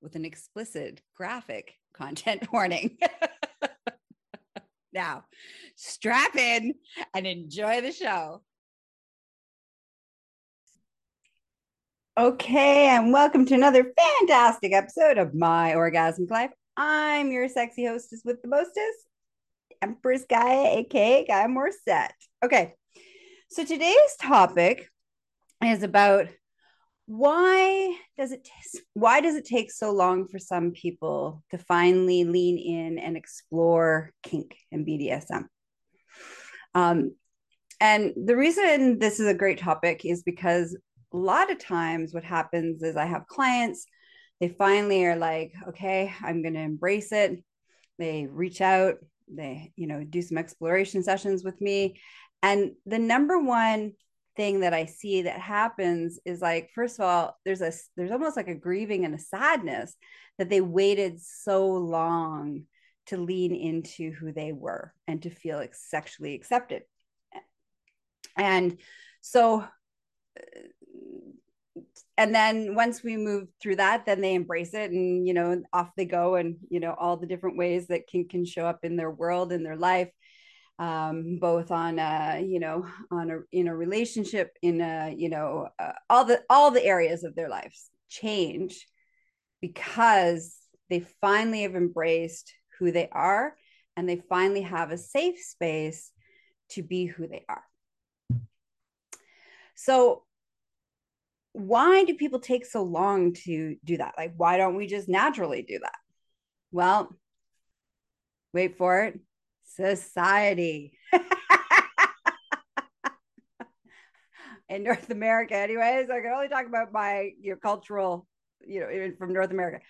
with an explicit graphic content warning. now, strap in and enjoy the show. Okay, and welcome to another fantastic episode of My Orgasmic Life. I'm your sexy hostess with the mostest, Empress Gaia, aka Gaia Morrissette. Okay, so today's topic is about why does it t- why does it take so long for some people to finally lean in and explore kink and BDSM? Um, and the reason this is a great topic is because a lot of times what happens is I have clients, they finally are like, okay, I'm going to embrace it. They reach out, they, you know, do some exploration sessions with me. And the number one thing that I see that happens is like, first of all, there's a there's almost like a grieving and a sadness that they waited so long to lean into who they were and to feel sexually accepted. And so and then once we move through that then they embrace it and you know off they go and you know all the different ways that kink can show up in their world in their life um, both on a, you know on a in a relationship in a you know uh, all the all the areas of their lives change because they finally have embraced who they are and they finally have a safe space to be who they are. So why do people take so long to do that? Like why don't we just naturally do that? Well wait for it society. in North America, anyways, I can only talk about my your cultural, you know, from North America.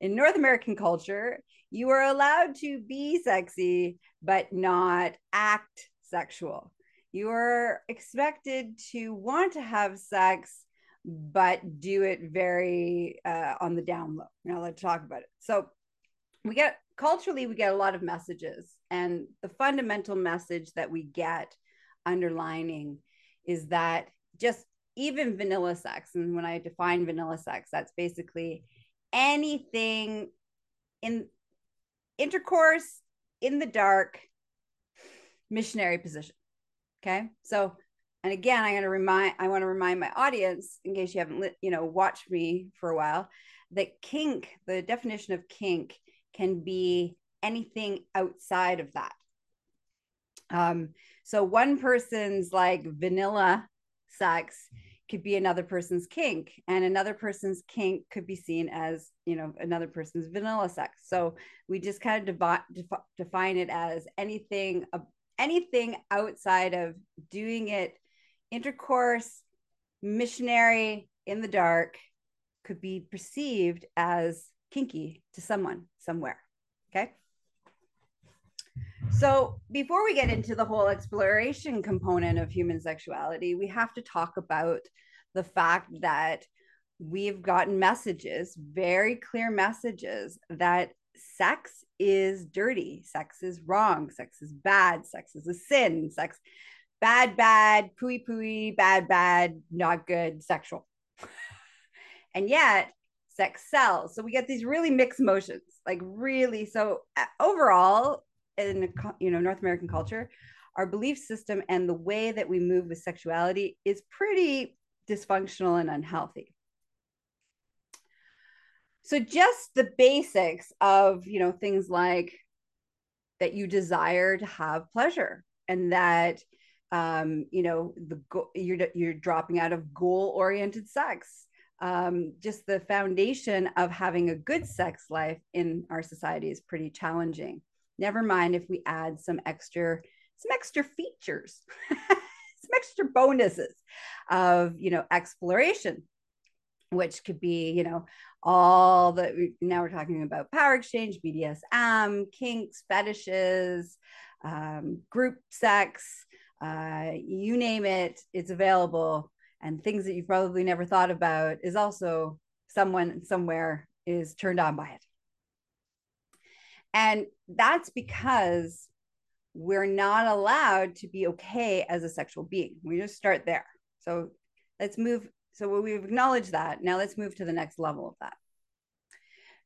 In North American culture, you are allowed to be sexy, but not act sexual. You are expected to want to have sex, but do it very uh, on the down low. Now let's talk about it. So we get culturally we get a lot of messages and the fundamental message that we get underlining is that just even vanilla sex and when i define vanilla sex that's basically anything in intercourse in the dark missionary position okay? So and again i'm going to remind i want to remind my audience in case you haven't you know watched me for a while that kink the definition of kink can be anything outside of that. Um, so one person's like vanilla sex could be another person's kink, and another person's kink could be seen as you know another person's vanilla sex. So we just kind of devi- defi- define it as anything uh, anything outside of doing it intercourse missionary in the dark could be perceived as kinky to someone somewhere. Okay. So, before we get into the whole exploration component of human sexuality, we have to talk about the fact that we've gotten messages, very clear messages, that sex is dirty, sex is wrong, sex is bad, sex is a sin, sex bad, bad, pooey, pooey, bad, bad, not good, sexual. and yet, sex sells. So we get these really mixed emotions, like really. So uh, overall, in you know North American culture, our belief system and the way that we move with sexuality is pretty dysfunctional and unhealthy. so just the basics of you know things like that you desire to have pleasure and that um, you know the you're you're dropping out of goal oriented sex um, just the foundation of having a good sex life in our society is pretty challenging. Never mind if we add some extra some extra features some extra bonuses of you know exploration which could be you know all the now we're talking about power exchange bdsm kinks fetishes um, group sex uh, you name it it's available and things that you've probably never thought about is also someone somewhere is turned on by it and that's because we're not allowed to be okay as a sexual being we just start there so let's move so we've acknowledged that. Now let's move to the next level of that.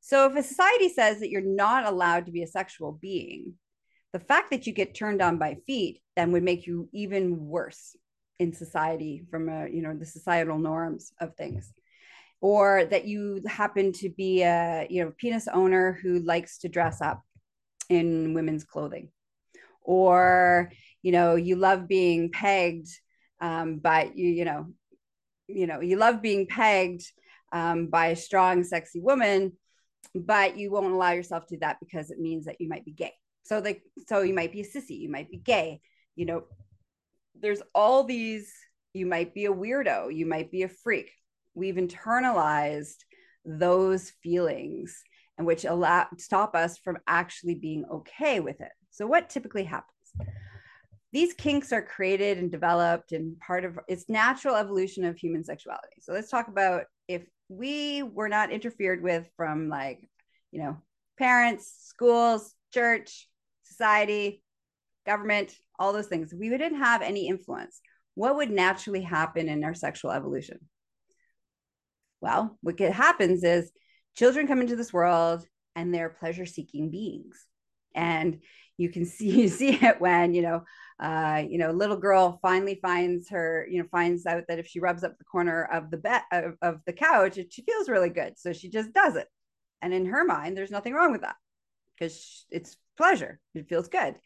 So if a society says that you're not allowed to be a sexual being, the fact that you get turned on by feet then would make you even worse in society from a, you know, the societal norms of things. Or that you happen to be a, you know, penis owner who likes to dress up in women's clothing. Or, you know, you love being pegged um, but you you know you know you love being pegged um, by a strong sexy woman but you won't allow yourself to do that because it means that you might be gay so like so you might be a sissy you might be gay you know there's all these you might be a weirdo you might be a freak. We've internalized those feelings and which allow stop us from actually being okay with it. So what typically happens? These kinks are created and developed and part of it's natural evolution of human sexuality. So let's talk about if we were not interfered with from like, you know, parents, schools, church, society, government, all those things, we wouldn't have any influence. What would naturally happen in our sexual evolution? Well, what happens is children come into this world and they're pleasure seeking beings. And you can see you see it when you know uh, you know little girl finally finds her you know finds out that if she rubs up the corner of the bed of, of the couch it, she feels really good so she just does it and in her mind there's nothing wrong with that because it's pleasure it feels good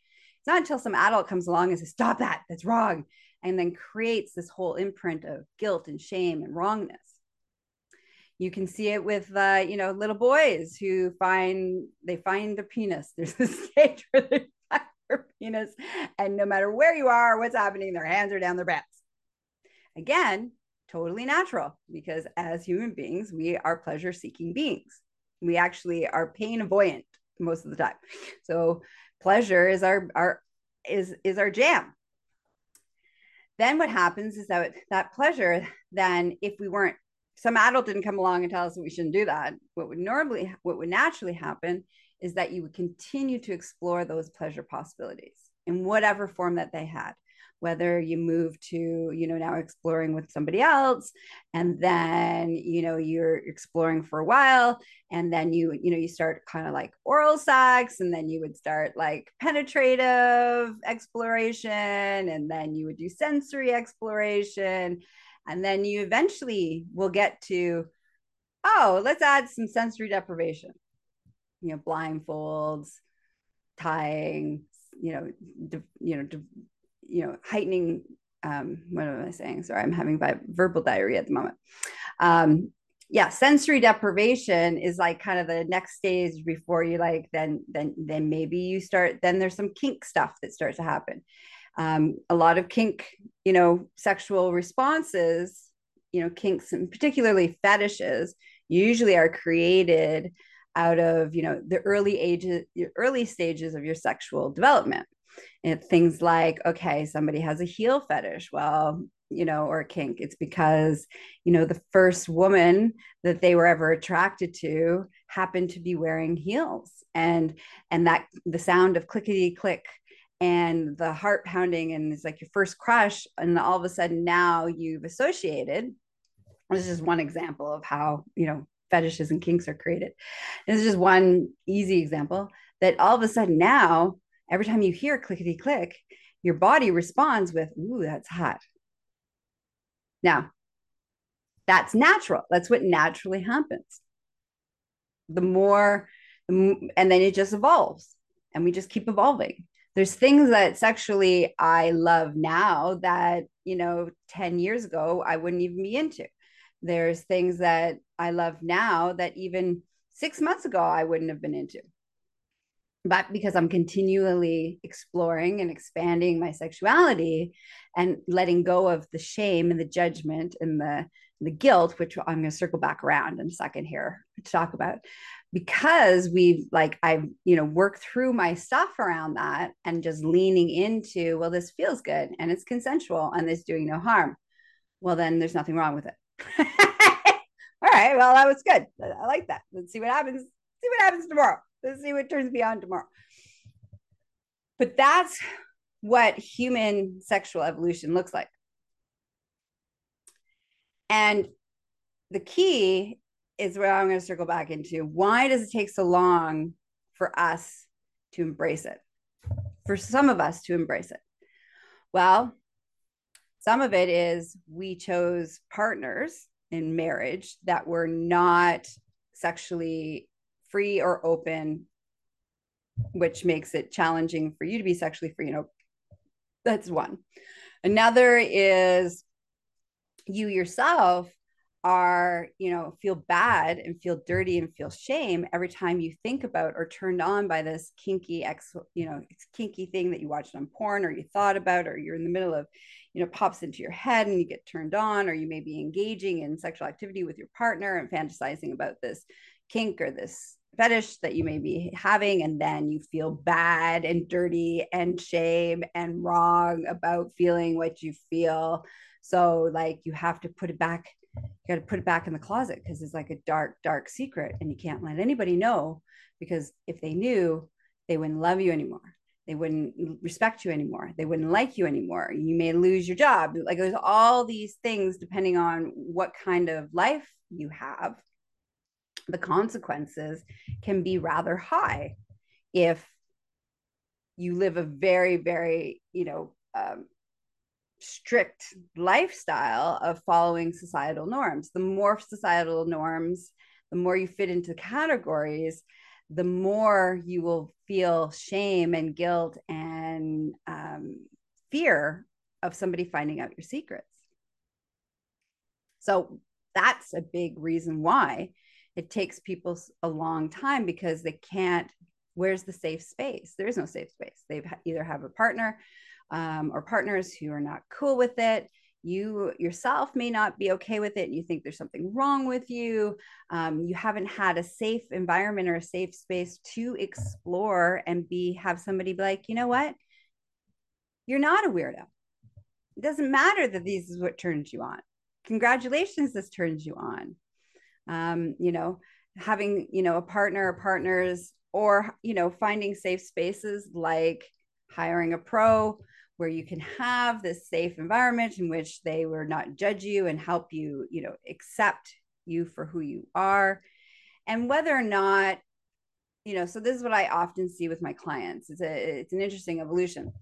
it's not until some adult comes along and says stop that that's wrong and then creates this whole imprint of guilt and shame and wrongness. You can see it with uh, you know little boys who find they find their penis. There's this stage where they find their penis and no matter where you are what's happening their hands are down their backs. Again totally natural because as human beings we are pleasure seeking beings. We actually are pain avoidant most of the time. So pleasure is our our is is our jam then what happens is that that pleasure then if we weren't some adult didn't come along and tell us that we shouldn't do that. What would normally, what would naturally happen is that you would continue to explore those pleasure possibilities in whatever form that they had whether you move to you know now exploring with somebody else and then you know you're exploring for a while and then you you know you start kind of like oral sex and then you would start like penetrative exploration and then you would do sensory exploration and then you eventually will get to, oh, let's add some sensory deprivation, you know, blindfolds, tying, you know, you know, you know, heightening. Um, what am I saying? Sorry, I'm having verbal diarrhea at the moment. Um, yeah, sensory deprivation is like kind of the next stage before you like then then then maybe you start then there's some kink stuff that starts to happen um, a lot of kink you know sexual responses you know kinks and particularly fetishes usually are created out of you know the early ages early stages of your sexual development and things like okay somebody has a heel fetish. Well you know or a kink. It's because you know the first woman that they were ever attracted to happened to be wearing heels. And and that the sound of clickety click and the heart pounding and it's like your first crush. And all of a sudden now you've associated this is one example of how you know fetishes and kinks are created. This is just one easy example that all of a sudden now every time you hear clickety click your body responds with ooh that's hot. Now that's natural. That's what naturally happens. The more and then it just evolves and we just keep evolving. There's things that sexually i love now that you know 10 years ago i wouldn't even be into. There's things that i love now that even six months ago i wouldn't have been into but because i'm continually exploring and expanding my sexuality and letting go of the shame and the judgment and the the guilt which i'm going to circle back around in a second here to talk about because we've like I've you know worked through my stuff around that and just leaning into well this feels good and it's consensual and it's doing no harm. Well then there's nothing wrong with it. All right well that was good. I like that. Let's see what happens. See what happens tomorrow let's see what turns me on tomorrow but that's what human sexual evolution looks like and the key is where I'm going to circle back into. Why does it take so long for us to embrace it? For some of us to embrace it? Well, some of it is we chose partners in marriage that were not sexually free or open, which makes it challenging for you to be sexually free and open. That's one. Another is you yourself are you know feel bad and feel dirty and feel shame every time you think about or turned on by this kinky ex you know kinky thing that you watched on porn or you thought about or you're in the middle of you know pops into your head and you get turned on or you may be engaging in sexual activity with your partner and fantasizing about this kink or this fetish that you may be having and then you feel bad and dirty and shame and wrong about feeling what you feel so like you have to put it back you got to put it back in the closet because it's like a dark, dark secret and you can't let anybody know because if they knew, they wouldn't love you anymore. They wouldn't respect you anymore. They wouldn't like you anymore. You may lose your job. Like there's all these things depending on what kind of life you have. The consequences can be rather high if you live a very, very, you know, um, strict lifestyle of following societal norms. The more societal norms, the more you fit into categories, the more you will feel shame and guilt and um, fear of somebody finding out your secrets. So that's a big reason why it takes people a long time because they can't. Where's the safe space? There is no safe space. They either have a partner um, or partners who are not cool with it you yourself may not be okay with it and you think there's something wrong with you um, you haven't had a safe environment or a safe space to explore and be have somebody be like you know what you're not a weirdo it doesn't matter that this is what turns you on congratulations this turns you on um, you know having you know a partner or partners or you know finding safe spaces like hiring a pro where you can have this safe environment in which they will not judge you and help you, you know, accept you for who you are. And whether or not, you know, so this is what I often see with my clients. It's a it's an interesting evolution.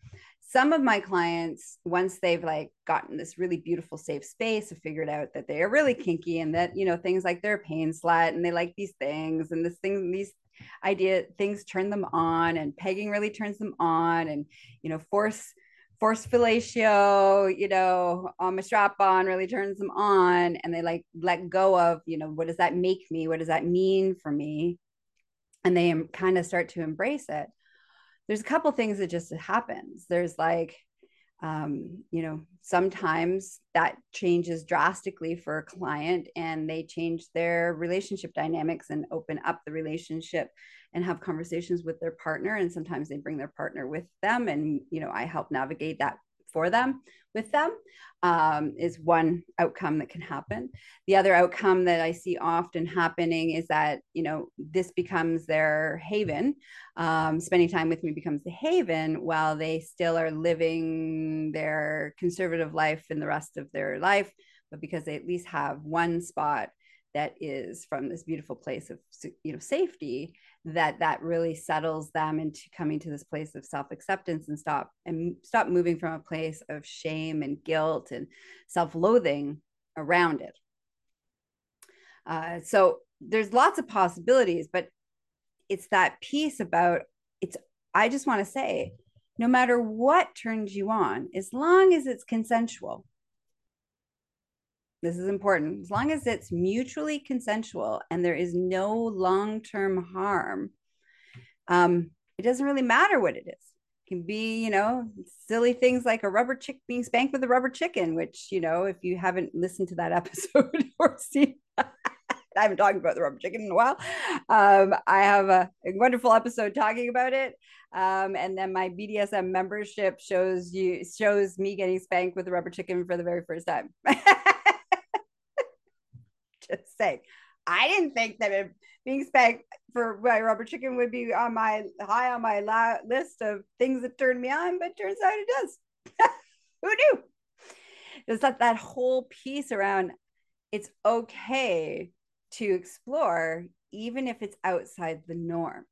Some of my clients, once they've like gotten this really beautiful safe space, have figured out that they are really kinky and that, you know, things like they're a pain slut and they like these things and this thing, these idea things turn them on and pegging really turns them on and you know force force fellatio, you know, um, on my strap on really turns them on and they like let go of, you know, what does that make me? What does that mean for me? And they kind of start to embrace it. There's a couple things that just happens. There's like, um, you know, sometimes that changes drastically for a client and they change their relationship dynamics and open up the relationship and have conversations with their partner and sometimes they bring their partner with them and you know i help navigate that for them with them um, is one outcome that can happen. The other outcome that i see often happening is that you know this becomes their haven. Um, spending time with me becomes the haven while they still are living their conservative life in the rest of their life but because they at least have one spot that is from this beautiful place of you know safety that that really settles them into coming to this place of self-acceptance and stop and stop moving from a place of shame and guilt and self-loathing around it. Uh, so there's lots of possibilities, but it's that piece about it's, I just want to say, no matter what turns you on, as long as it's consensual, this is important, as long as it's mutually consensual and there is no long term harm, um, it doesn't really matter what it is it can be, you know, silly things like a rubber chick being spanked with a rubber chicken, which, you know, if you haven't listened to that episode or seen, I haven't talked about the rubber chicken in a while. Um, I have a, a, wonderful episode talking about it. Um, and then my BDSM membership shows you shows me getting spanked with a rubber chicken for the very first time. Just. I didn't think that being spanked for my rubber chicken would be on my high on my la- list of things that turn me on, but turns out it does. Who knew? It's that that whole piece around it's okay to explore, even if it's outside the norm.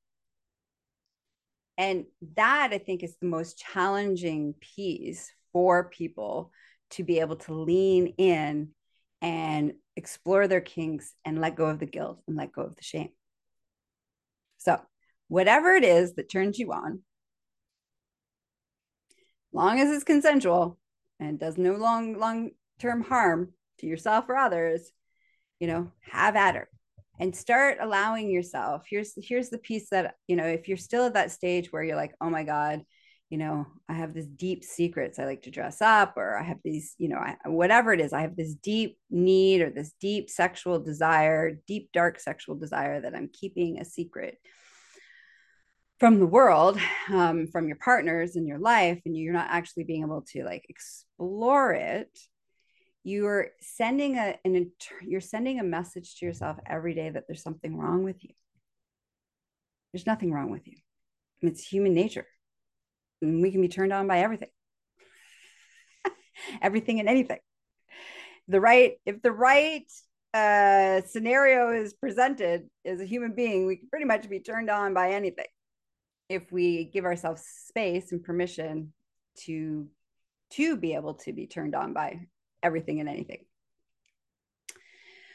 And that I think is the most challenging piece for people to be able to lean in and explore their kinks and let go of the guilt and let go of the shame. So, whatever it is that turns you on, long as it's consensual and does no long long term harm to yourself or others, you know, have at her and start allowing yourself. Here's here's the piece that, you know, if you're still at that stage where you're like, "Oh my god, you know, I have this deep secrets. I like to dress up, or I have these, you know, I, whatever it is, I have this deep need or this deep sexual desire, deep, dark sexual desire that I'm keeping a secret from the world, um, from your partners in your life, and you're not actually being able to like explore it. You're sending a an you're sending a message to yourself every day that there's something wrong with you. There's nothing wrong with you. It's human nature and we can be turned on by everything. Everything and anything. The right if the right uh, scenario is presented as a human being we can pretty much be turned on by anything. If we give ourselves space and permission to to be able to be turned on by everything and anything.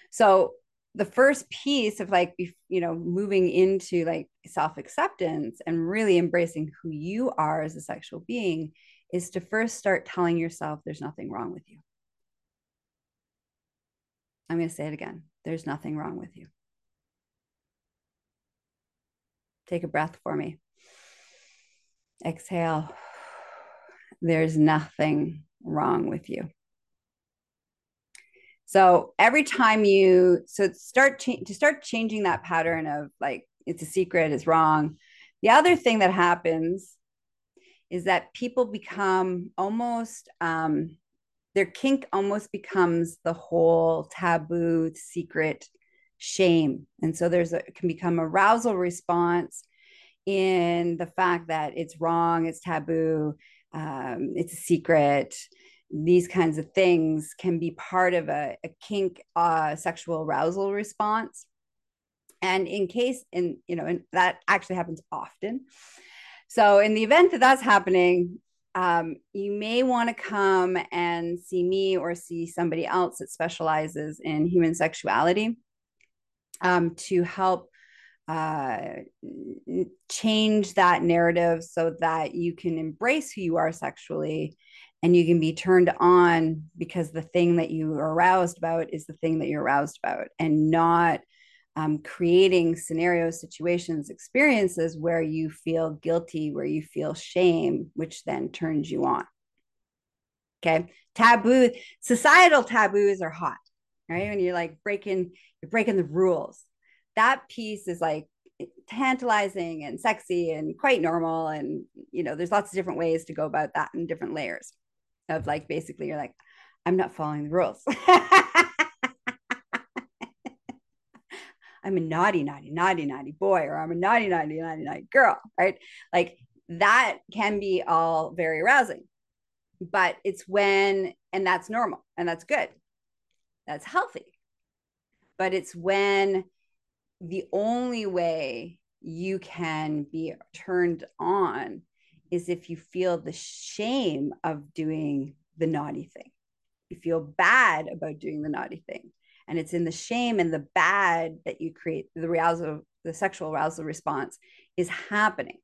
So the first piece of like you know moving into like self-acceptance and really embracing who you are as a sexual being is to first start telling yourself there's nothing wrong with you. I'm going to say it again. There's nothing wrong with you. Take a breath for me. Exhale. There's nothing wrong with you so every time you so start cha- to start changing that pattern of like it's a secret, it's wrong. The other thing that happens is that people become almost um, their kink almost becomes the whole taboo secret shame and so there's a can become arousal response in the fact that it's wrong it's taboo um, it's a secret these kinds of things can be part of a, a kink uh, sexual arousal response. And in case in you know that actually happens often. So in the event that that's happening um, you may want to come and see me or see somebody else that specializes in human sexuality um, to help uh, change that narrative so that you can embrace who you are sexually and you can be turned on because the thing that you are aroused about is the thing that you're aroused about and not um, creating scenarios situations experiences where you feel guilty where you feel shame which then turns you on. Okay? Taboo societal taboos are hot right? When you're like breaking you're breaking the rules. That piece is like tantalizing and sexy and quite normal and you know there's lots of different ways to go about that in different layers of like basically you're like i'm not following the rules. I'm a naughty naughty naughty naughty boy or i'm a naughty naughty naughty naughty girl right? Like that can be all very arousing but it's when and that's normal and that's good. That's healthy. But it's when the only way you can be turned on is if you feel the shame of doing the naughty thing. You feel bad about doing the naughty thing. and it's in the shame and the bad that you create the arousal the sexual arousal response is happening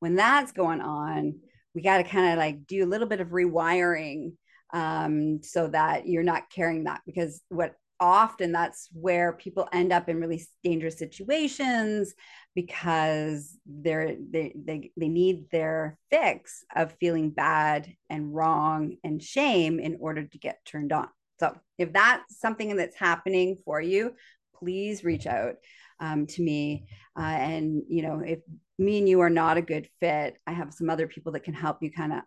when that's going on we got to kind of like do a little bit of rewiring um, so that you're not carrying that because what often that's where people end up in really dangerous situations because they're they, they they need their fix of feeling bad and wrong and shame in order to get turned on. So if that's something that's happening for you please reach out um, to me. Uh, and you know if me and you are not a good fit i have some other people that can help you kind of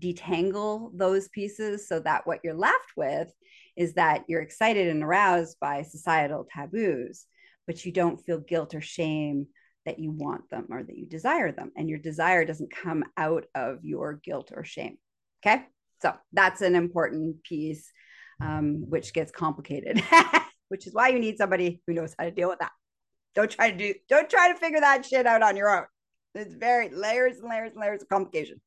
detangle those pieces so that what you're left with is that you're excited and aroused by societal taboos, but you don't feel guilt or shame that you want them or that you desire them. And your desire doesn't come out of your guilt or shame. Okay. So that's an important piece, um, which gets complicated, which is why you need somebody who knows how to deal with that. Don't try to do, don't try to figure that shit out on your own. It's very layers and layers and layers of complications.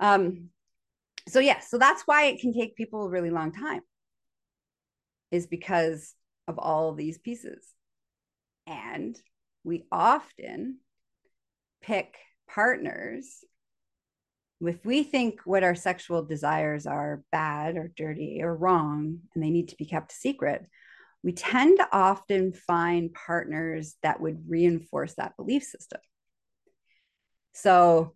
Um, so yeah, so that's why it can take people a really long time, is because of all these pieces. And we often pick partners if we think what our sexual desires are bad or dirty or wrong and they need to be kept secret, we tend to often find partners that would reinforce that belief system. So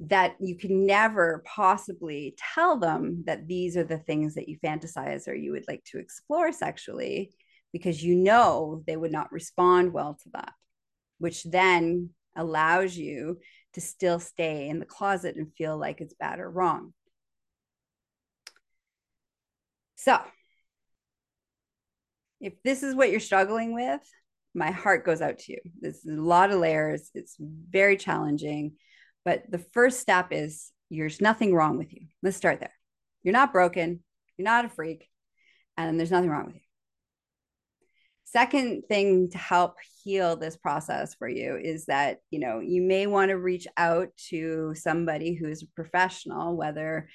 that you can never possibly tell them that these are the things that you fantasize or you would like to explore sexually because you know they would not respond well to that, which then allows you to still stay in the closet and feel like it's bad or wrong. So, if this is what you're struggling with, my heart goes out to you. This is a lot of layers. It's very challenging. But the first step is there's nothing wrong with you. Let's start there. You're not broken, you're not a freak, and there's nothing wrong with you. Second thing to help heal this process for you is that you know you may want to reach out to somebody who's a professional, whether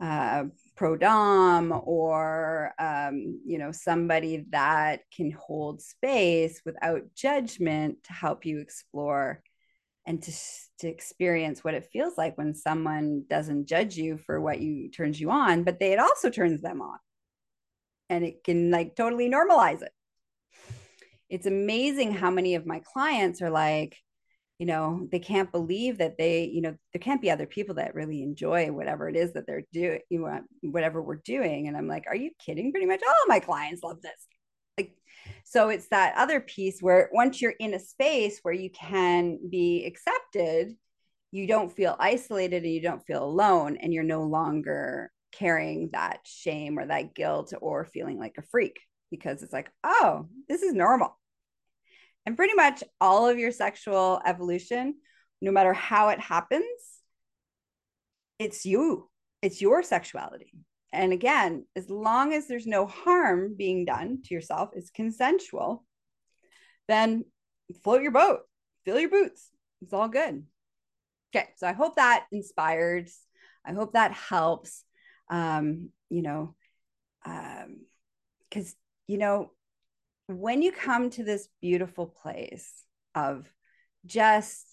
uh, pro dom or um, you know somebody that can hold space without judgment to help you explore and to to experience what it feels like when someone doesn't judge you for what you turns you on but they it also turns them on. And it can like totally normalize it it's amazing how many of my clients are like you know they can't believe that they you know there can't be other people that really enjoy whatever it is that they're doing you know whatever we're doing. And i'm like are you kidding? Pretty much all my clients love this. Like, so it's that other piece where once you're in a space where you can be accepted, you don't feel isolated and you don't feel alone, and you're no longer carrying that shame or that guilt or feeling like a freak because it's like, oh, this is normal. And pretty much all of your sexual evolution, no matter how it happens, it's you, it's your sexuality and again, as long as there's no harm being done to yourself, it's consensual, then float your boat, fill your boots. It's all good. Okay. So I hope that inspires. I hope that helps. Um, you know, um, because, you know, when you come to this beautiful place of just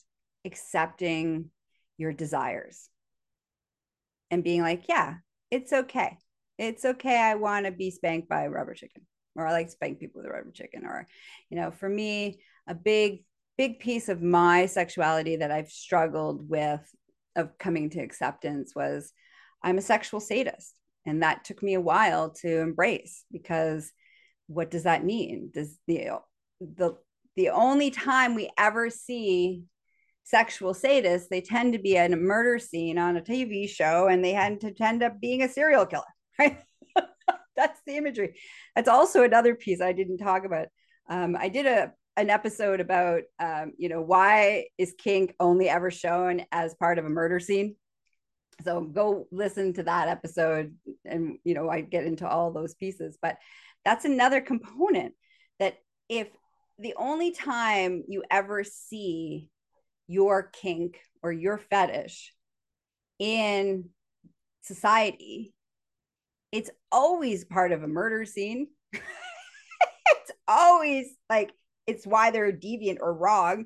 accepting your desires and being like, yeah, it's okay. It's okay. I want to be spanked by a rubber chicken, or I like spank people with a rubber chicken. Or, you know, for me, a big, big piece of my sexuality that I've struggled with of coming to acceptance was I'm a sexual sadist. And that took me a while to embrace because what does that mean? Does the the the only time we ever see sexual sadists, they tend to be in a murder scene on a TV show and they had to end up being a serial killer, right? That's the imagery. That's also another piece I didn't talk about. Um, I did a an episode about um, you know why is kink only ever shown as part of a murder scene so go listen to that episode and you know i get into all those pieces but that's another component that if the only time you ever see your kink or your fetish in society it's always part of a murder scene. it's always like it's why they're deviant or wrong.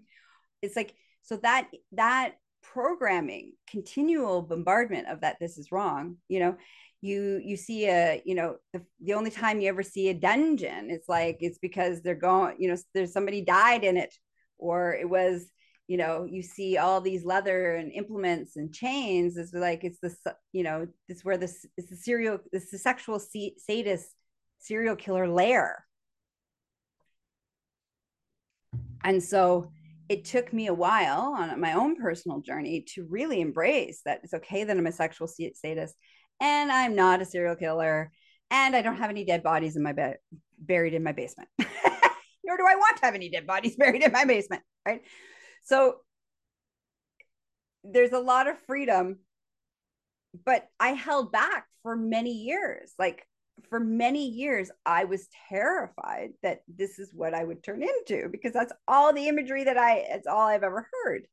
It's like so that that programming, continual bombardment of that this is wrong, you know, you you see a you know the, the only time you ever see a dungeon it's like it's because they're going you know there's somebody died in it. Or it was you know you see all these leather and implements and chains it's like it's the you know it's where this it's the serial it's the sexual sadist serial killer lair. And so it took me a while on my own personal journey to really embrace that it's okay that I'm a sexual sadist and I'm not a serial killer, and I don't have any dead bodies in my bed buried in my basement. Nor do I want to have any dead bodies buried in my basement, right? So there's a lot of freedom, but I held back for many years. Like for many years, I was terrified that this is what I would turn into because that's all the imagery that I, it's all I've ever heard.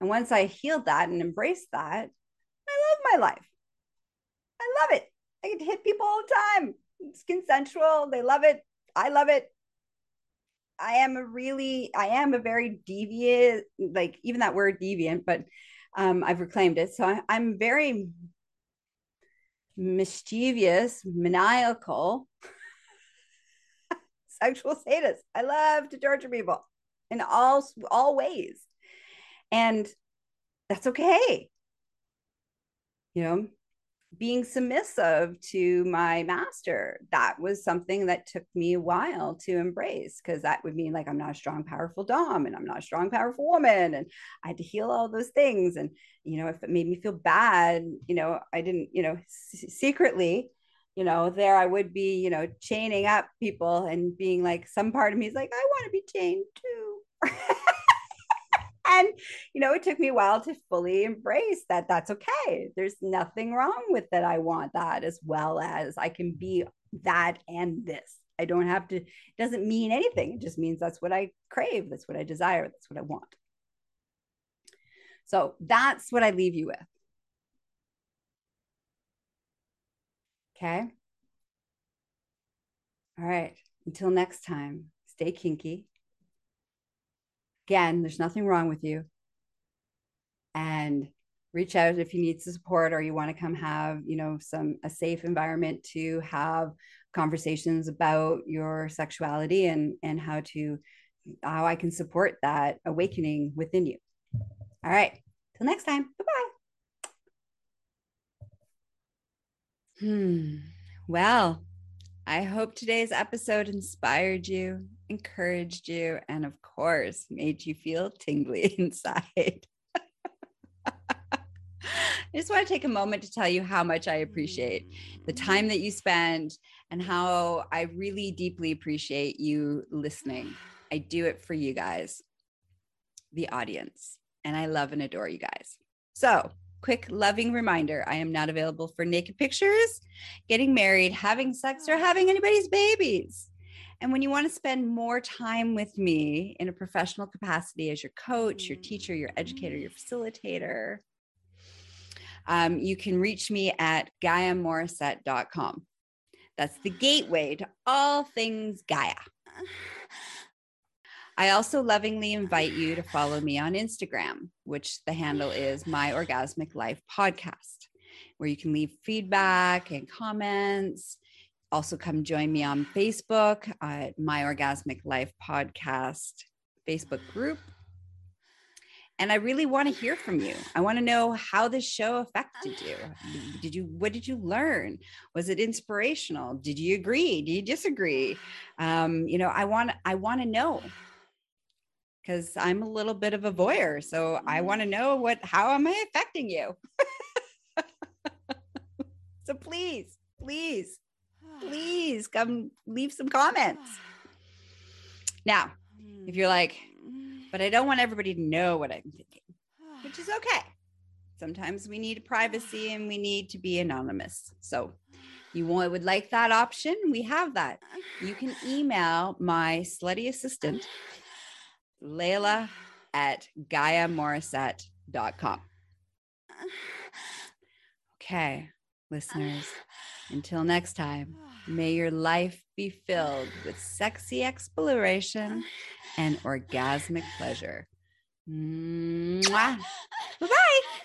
And once I healed that and embraced that, I love my life. I love it. I get to hit people all the time. It's consensual. They love it. I love it. I am a really, I am a very deviant, like even that word deviant, but um, I've reclaimed it. So I, I'm very mischievous, maniacal, sexual sadist. I love to torture people in all all ways, and that's okay. You know, being submissive to my master. That was something that took me a while to embrace because that would mean like i'm not a strong powerful dom and i'm not a strong powerful woman and i had to heal all those things and you know if it made me feel bad you know i didn't you know s- secretly you know there i would be you know chaining up people and being like some part of me is like i want to be chained too and you know it took me a while to fully embrace that that's okay. There's nothing wrong with that. I want that as well as i can be that and this. I don't have to it doesn't mean anything. It just means that's what i crave. That's what i desire. That's what i want. So that's what i leave you with. Okay? All right. Until next time stay kinky Again, there's nothing wrong with you. And reach out if you need support or you want to come have, you know, some a safe environment to have conversations about your sexuality and and how to how I can support that awakening within you. All right. Till next time. Bye-bye. Hmm. Well, I hope today's episode inspired you, encouraged you, and of course, made you feel tingly inside. I just want to take a moment to tell you how much I appreciate the mm-hmm. time that you spend and how I really deeply appreciate you listening. I do it for you guys, the audience, and I love and adore you guys. So, quick loving reminder I am not available for naked pictures, getting married, having sex, or having anybody's babies. And when you want to spend more time with me in a professional capacity as your coach, your teacher, your educator, your facilitator, um, you can reach me at GaiaMorrissette.com. That's the gateway to all things Gaia. I also lovingly invite you to follow me on Instagram, which the handle is My Orgasmic Life Podcast, where you can leave feedback and comments. Also, come join me on Facebook at My Orgasmic Life Podcast Facebook group. And I really want to hear from you. I want to know how this show affected you. Did you what did you learn? Was it inspirational? Did you agree? Do you disagree? Um, you know, I want I want to know because I'm a little bit of a voyeur. So I want to know what, how am I affecting you? so please, please, please come leave some comments. Now, if you're like, but I don't want everybody to know what I'm thinking, which is okay. Sometimes we need privacy and we need to be anonymous. So you would like that option? We have that. You can email my slutty assistant Layla at GaiaMorrissette.com. Okay, listeners, Until next time, may your life be filled with sexy exploration and orgasmic pleasure. Bye bye.